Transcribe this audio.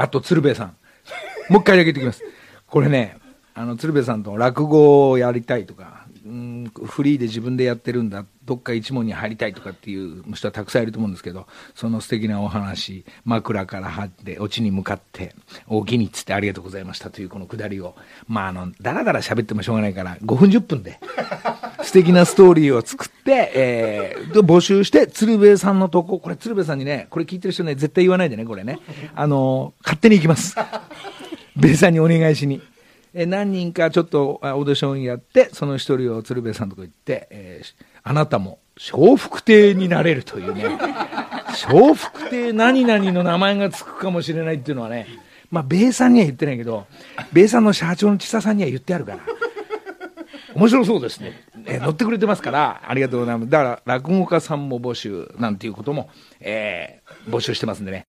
あと鶴瓶さん。もう一回だけ言ってきます。これね、あの、鶴瓶さんと落語をやりたいとか、フリーで自分でやってるんだ、どっか一問に入りたいとかっていう人はたくさんいると思うんですけど、その素敵なお話、枕から張って、オチに向かって、大きにっつってありがとうございましたというこのくだりを、まあ、あの、だらだら喋ってもしょうがないから、5分10分で、素敵なストーリーを作って、えー、で募集して、鶴瓶さんのとこ、これ鶴瓶さんにね、これ聞いてる人ね、絶対言わないでね、これね。あの、勝手に行きます。ベイさんにお願いしに。えー何人かちょっとあオーディションやって、その一人を鶴瓶さんのとこ行って、えーあなたも笑福亭になれるというね、笑福亭何々の名前がつくかもしれないっていうのはね、まあ、ベイさんには言ってないけど、ベイさんの社長の千佐さんには言ってあるから。面白そうですね。えー乗ってくれてますから、ありがとうございます。だから、落語家さんも募集なんていうことも、えー募集してますんでね。